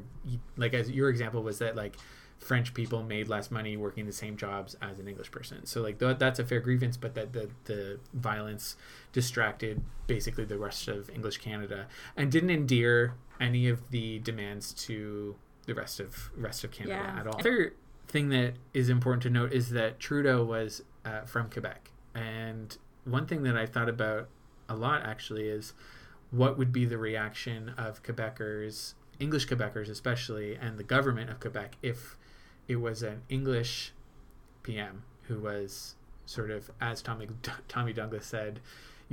like as your example was that like French people made less money working the same jobs as an English person. So like th- that's a fair grievance, but that the the violence distracted basically the rest of English Canada and didn't endear any of the demands to the rest of rest of Canada Yeah. at all. Other thing that is important to note is that Trudeau was uh, from Quebec, and one thing that I thought about a lot actually is what would be the reaction of Quebecers, English Quebecers especially, and the government of Quebec if it was an English PM who was sort of, as Tommy Tommy Douglas said,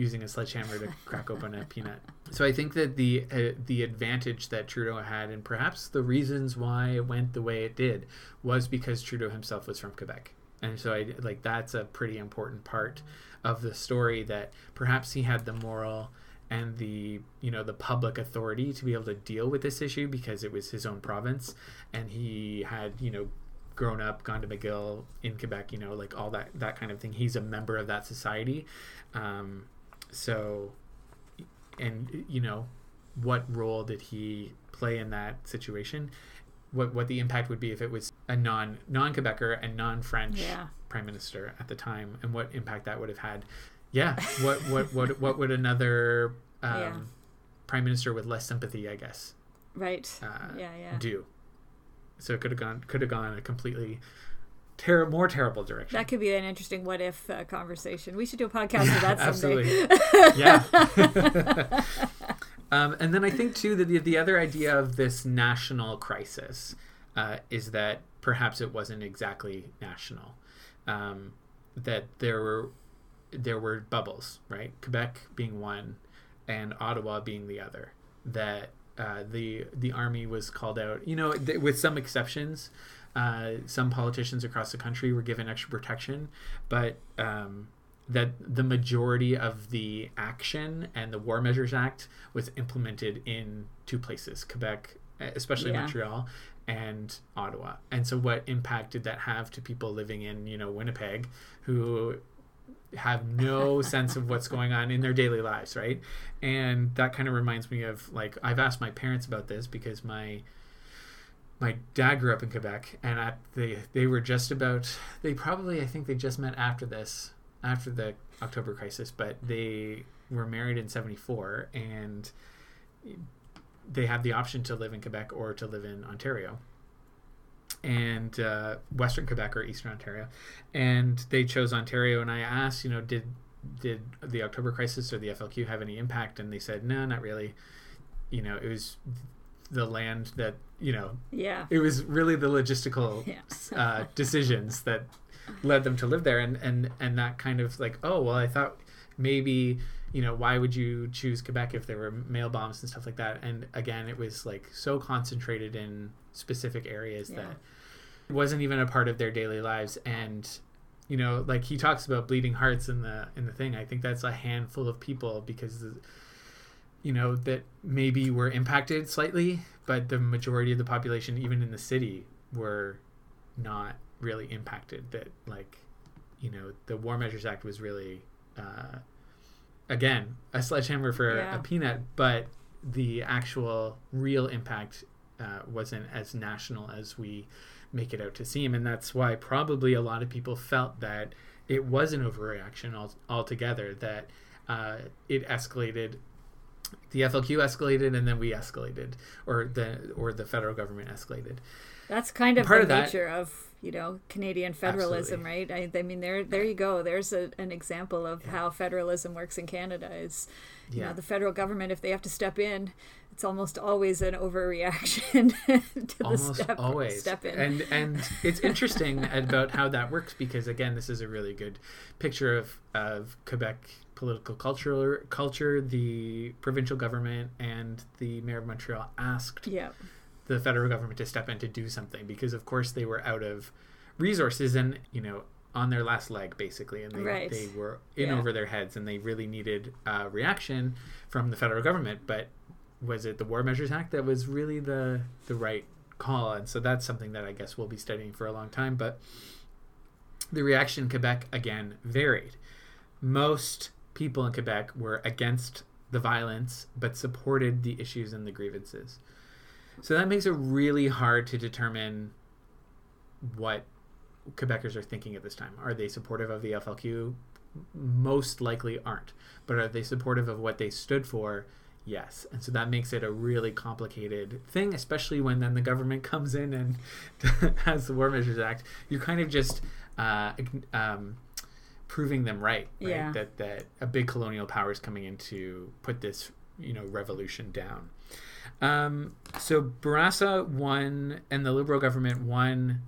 using a sledgehammer to crack open a peanut. So I think that the uh, the advantage that Trudeau had, and perhaps the reasons why it went the way it did, was because Trudeau himself was from Quebec, and so I like that's a pretty important part of the story that perhaps he had the moral and the you know the public authority to be able to deal with this issue because it was his own province. And he had you know grown up gone to mcgill in quebec you know like all that that kind of thing. He's a member of that society. Um, so and you know what role did he play in that situation what what the impact would be if it was a non non quebecer and non french Yeah. prime minister at the time and what impact that would have had yeah what what what what would another um, Yeah. prime minister with less sympathy i guess Right. uh, yeah, yeah. do so it could have gone could have gone a completely ter- more terrible direction. That could be an interesting what if uh, conversation. We should do a podcast of that someday. absolutely. Yeah. Um, and then i think too that the, the other idea of this national crisis uh, is that perhaps it wasn't exactly national. Um, that there were there were bubbles right? Quebec being one and ottawa being the other. That uh, the the army was called out you know th- with some exceptions uh, some politicians across the country were given extra protection but um, that the majority of the action and the War Measures Act was implemented in two places Quebec, especially Yeah. Montreal, and Ottawa. And so, what impact did that have to people living in, you know, Winnipeg who have no sense of what's going on in their daily lives, right? And that kind of reminds me of like, I've asked my parents about this because my my dad grew up in Quebec, and they they were just about they probably I think they just met after this after the October crisis, but they were married in '74, and they had the option to live in Quebec or to live in Ontario, and uh, Western Quebec or Eastern Ontario, and they chose Ontario. And I asked, you know, did did the October crisis or the FLQ have any impact? And they said, no, not really. You know, it was the land that you know Yeah. it was really the logistical Yeah. uh, decisions that led them to live there and and and that kind of like oh well i thought maybe you know why would you choose quebec if there were mail bombs and stuff like that and again it was like so concentrated in specific areas Yeah. that it wasn't even a part of their daily lives and you know like he talks about bleeding hearts in the in the thing i think that's a handful of people because the, you know that maybe were impacted slightly but the majority of the population even in the city were not really impacted that like you know the war measures act was really uh, again a sledgehammer for Yeah. a peanut but the actual real impact uh, wasn't as national as we make it out to seem and that's why probably a lot of people felt that it was an overreaction all, altogether that uh, it escalated the FLQ escalated and then we escalated or the or the federal government escalated That's kind of Part the of that- nature of you know Canadian federalism, right? I, I mean, there there you go. There's a, an example of how federalism works in Canada. Is you Yeah. know the federal government, if they have to step in, it's almost always an overreaction to the step always step in. and and it's interesting about how that works because again this is a really good picture of of quebec political culture culture the provincial government and the mayor of montreal asked yeah, the federal government to step in to do something because of course they were out of resources and you know on their last leg basically and they, Right. they were in Yeah. over their heads and they really needed a reaction from the federal government. But was it the war measures act that was really the the right call? And so that's something that i guess we'll be studying for a long time. But the reaction in quebec again varied. Most people in quebec were against the violence, but supported the issues and the grievances. So that makes it really hard to determine what Quebecers are thinking at this time. Are they supportive of the FLQ? Most likely aren't. But are they supportive of what they stood for? Yes. And so that makes it a really complicated thing, especially when then the government comes in and has the War Measures Act. You're kind of just uh, um, proving them right, right? Yeah. That, that a big colonial power is coming in to put this, you know, revolution down. Um, so Bourassa won, and the Liberal government won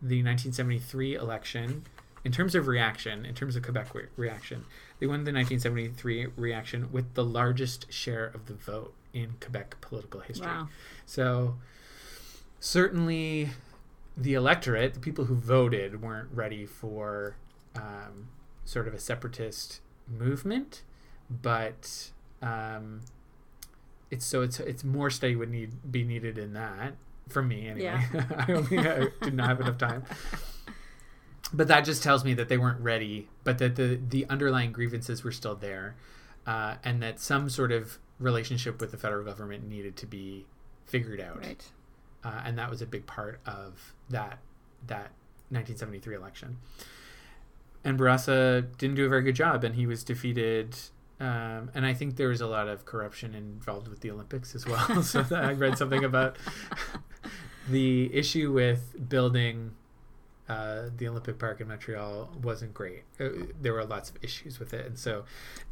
the 1973 election. In terms of reaction, in terms of Quebec re- reaction, they won the 1973 reaction with the largest share of the vote in Quebec political history. Wow. So certainly the electorate, the people who voted, weren't ready for um, sort of a separatist movement, but um, it's so it's it's more study would need be needed in that for me anyway. I only I did not have enough time. But that just tells me that they weren't ready, but that the the underlying grievances were still there, uh, and that some sort of relationship with the federal government needed to be figured out Right. uh, and that was a big part of that that 1973 election. And Bourassa didn't do a very good job, and he was defeated. Um, and I think there was a lot of corruption involved with the Olympics as well. so I read something about the issue with building uh, the Olympic Park in Montreal wasn't great. Uh, there were lots of issues with it, and so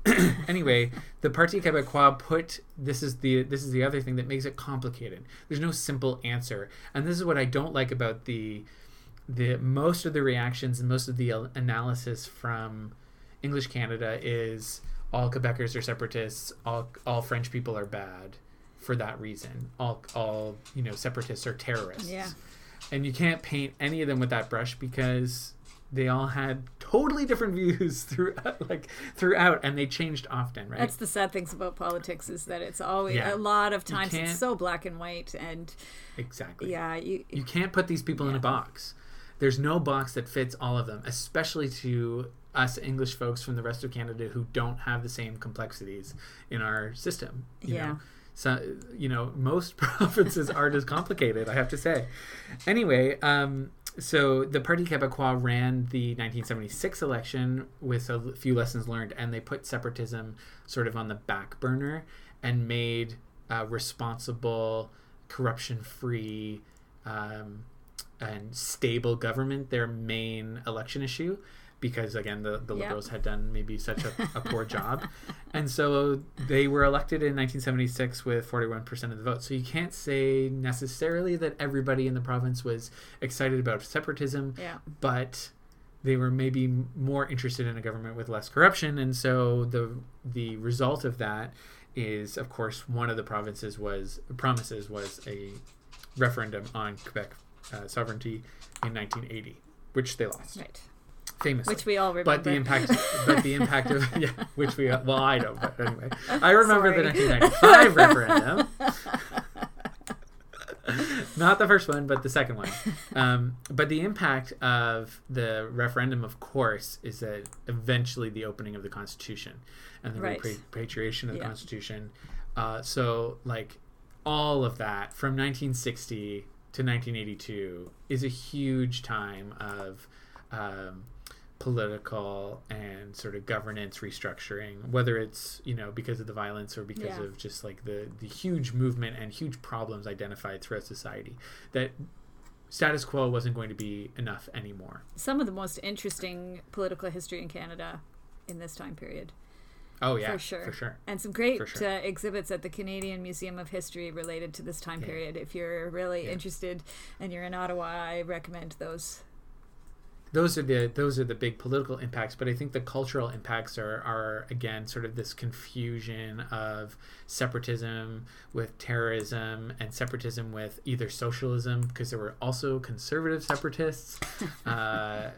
anyway, the Parti Québécois put this is the this is the other thing that makes it complicated. There's no simple answer, and this is what I don't like about the the most of the reactions and most of the analysis from English Canada is all Quebecers are separatists, all all French people are bad for that reason. All all you know separatists are terrorists Yeah. and you can't paint any of them with that brush because they all had totally different views throughout like throughout and they changed often right That's the sad things about politics is that it's always Yeah. a lot of times it's so black and white and exactly yeah, you, you can't put these people in a box there's no box that fits all of them especially to us english folks from the rest of canada who don't have the same complexities in our system you Yeah. know so you know most provinces aren't as complicated i have to say anyway um so the Parti Québécois ran the 1976 election with a few lessons learned, and they put separatism sort of on the back burner and made uh, responsible, corruption-free, um, and stable government their main election issue. Because again, the, the Yep. liberals had done maybe such a, a poor job, and so they were elected in 1976 with 41% of the vote. So you can't say necessarily that everybody in the province was excited about separatism, yeah. but they were maybe more interested in a government with less corruption. And so the the result of that is, of course, one of the provinces was promises was a referendum on Quebec uh, sovereignty in 1980, which they lost Right. famously Which we all remember. but the impact but the impact of yeah which we well i don't but anyway i remember the 1995 referendum not the first one but the second one um, but the impact of the referendum of course is that eventually the opening of the constitution and the Right. repatriation of the Yeah. constitution uh, so like all of that from 1960 to 1982 is a huge time of um, political and sort of governance restructuring, whether it's you know because of the violence or because Yeah. of just like the the huge movement and huge problems identified throughout society that status quo wasn't going to be enough anymore. Some of the most interesting political history in Canada in this time period. Oh yeah, for sure. for sure. And some great sure. uh, exhibits at the Canadian Museum of History related to this time Yeah. period. If you're really Yeah. interested and you're in Ottawa, I recommend those. Those are the those are the big political impacts but i think the cultural impacts are are again sort of this confusion of separatism with terrorism and separatism with either socialism because there were also conservative separatists uh,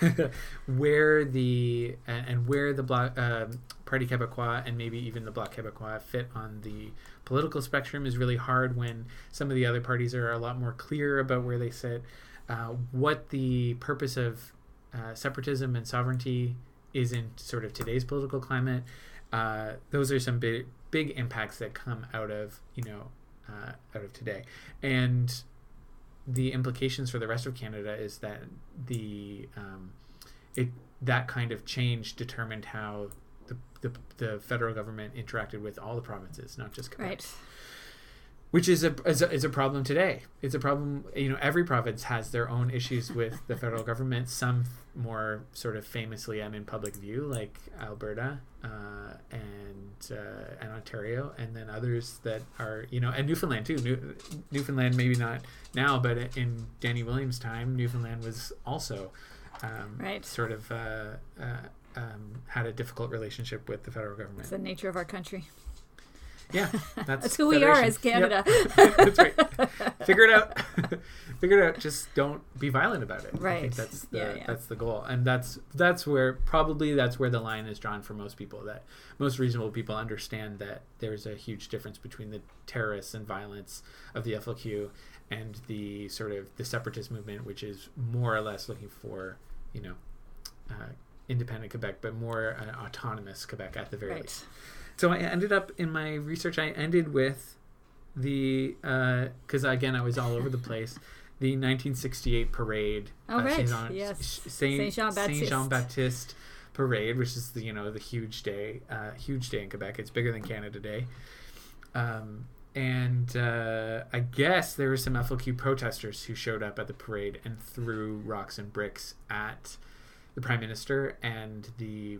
where the and, and where the bloc um, party québécois and maybe even the bloc québécois fit on the political spectrum is really hard when some of the other parties are a lot more clear about where they sit uh, what the purpose of uh, separatism and sovereignty is in sort of today's political climate. Uh, those are some big big impacts that come out of you know uh, out of today, and the implications for the rest of Canada is that the um, it that kind of change determined how the, the, the federal government interacted with all the provinces, not just Quebec. Right. Which is a, is a is a problem today. It's a problem. You know, every province has their own issues with the federal government. Some more sort of famously and in public view, like Alberta uh, and uh, and Ontario, and then others that are you know, and Newfoundland too. New, Newfoundland maybe not now, but in Danny Williams' time, Newfoundland was also um, Right. sort of uh, uh, um, had a difficult relationship with the federal government. It's the nature of our country. Yeah, that's, That's who we are as Canada. Yep. that's right. Figure it out. Figure it out. Just don't be violent about it. I Right. think that's the Yeah, yeah. that's the goal, and that's that's where probably that's where the line is drawn for most people. That most reasonable people understand that there's a huge difference between the terrorists and violence of the FLQ and the sort of the separatist movement, which is more or less looking for you know. Uh, independent Quebec, but more uh, autonomous Quebec at the very Right. least. So I ended up in my research. I ended with the because again I was all over the place. The 1968 parade. Oh, uh, right. Saint-Jean- Yes. Saint, Saint Jean Baptiste. Baptiste parade, which is the you know the huge day, uh, huge day in Quebec. It's bigger than Canada Day. Um, and uh, I guess there were some FLQ protesters who showed up at the parade and threw rocks and bricks at the prime minister and the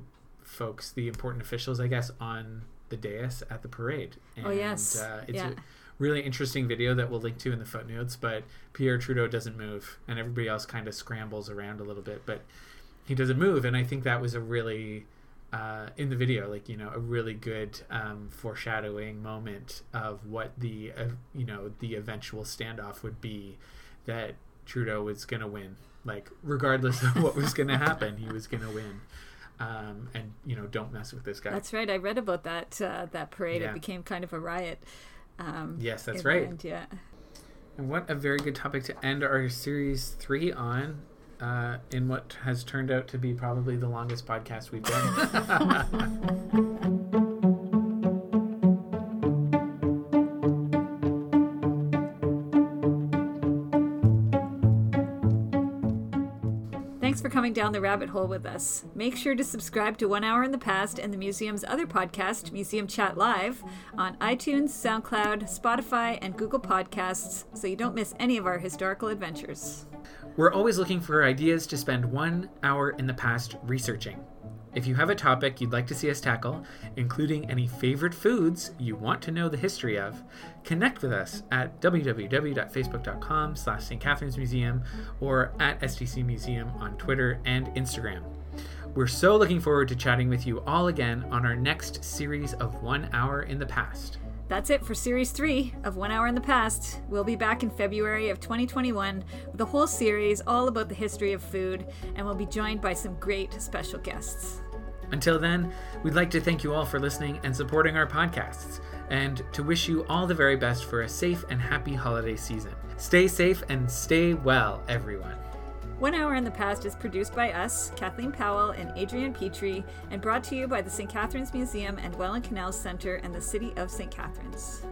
folks, the important officials, I guess, on the dais at the parade. And, Oh, yes. uh, it's Yeah. a really interesting video that we'll link to in the footnotes. But Pierre Trudeau doesn't move, and everybody else kind of scrambles around a little bit, but he doesn't move. And I think that was a really uh, in the video, like you know, a really good um, foreshadowing moment of what the uh, you know the eventual standoff would be. That Trudeau was going to win, like regardless of what was going to happen, he was going to win. Um, and you know, don't mess with this guy. That's right. I read about that uh, that parade. Yeah. It became kind of a riot. Um, yes, that's right. end, yeah. And what a very good topic to end our series three on. Uh, in what has turned out to be probably the longest podcast we've done. Thanks for coming down the rabbit hole with us. Make sure to subscribe to One Hour in the Past and the museum's other podcast, Museum Chat Live, on iTunes, SoundCloud, Spotify, and Google Podcasts so you don't miss any of our historical adventures. We're always looking for ideas to spend one hour in the past researching. If you have a topic you'd like to see us tackle, including any favorite foods you want to know the history of, connect with us at www.facebook.com slash St. Catharines Museum or at STC Museum on Twitter and Instagram. We're so looking forward to chatting with you all again on our next series of One Hour in the Past. That's it for Series 3 of One Hour in the Past. We'll be back in February of 2021 with a whole series all about the history of food, and we'll be joined by some great special guests. Until then, we'd like to thank you all for listening and supporting our podcasts, and to wish you all the very best for a safe and happy holiday season. Stay safe and stay well, everyone. One Hour in the Past is produced by us, Kathleen Powell and Adrian Petry, and brought to you by the St. Catharines Museum and Welland Canal Center and the City of St. Catharines.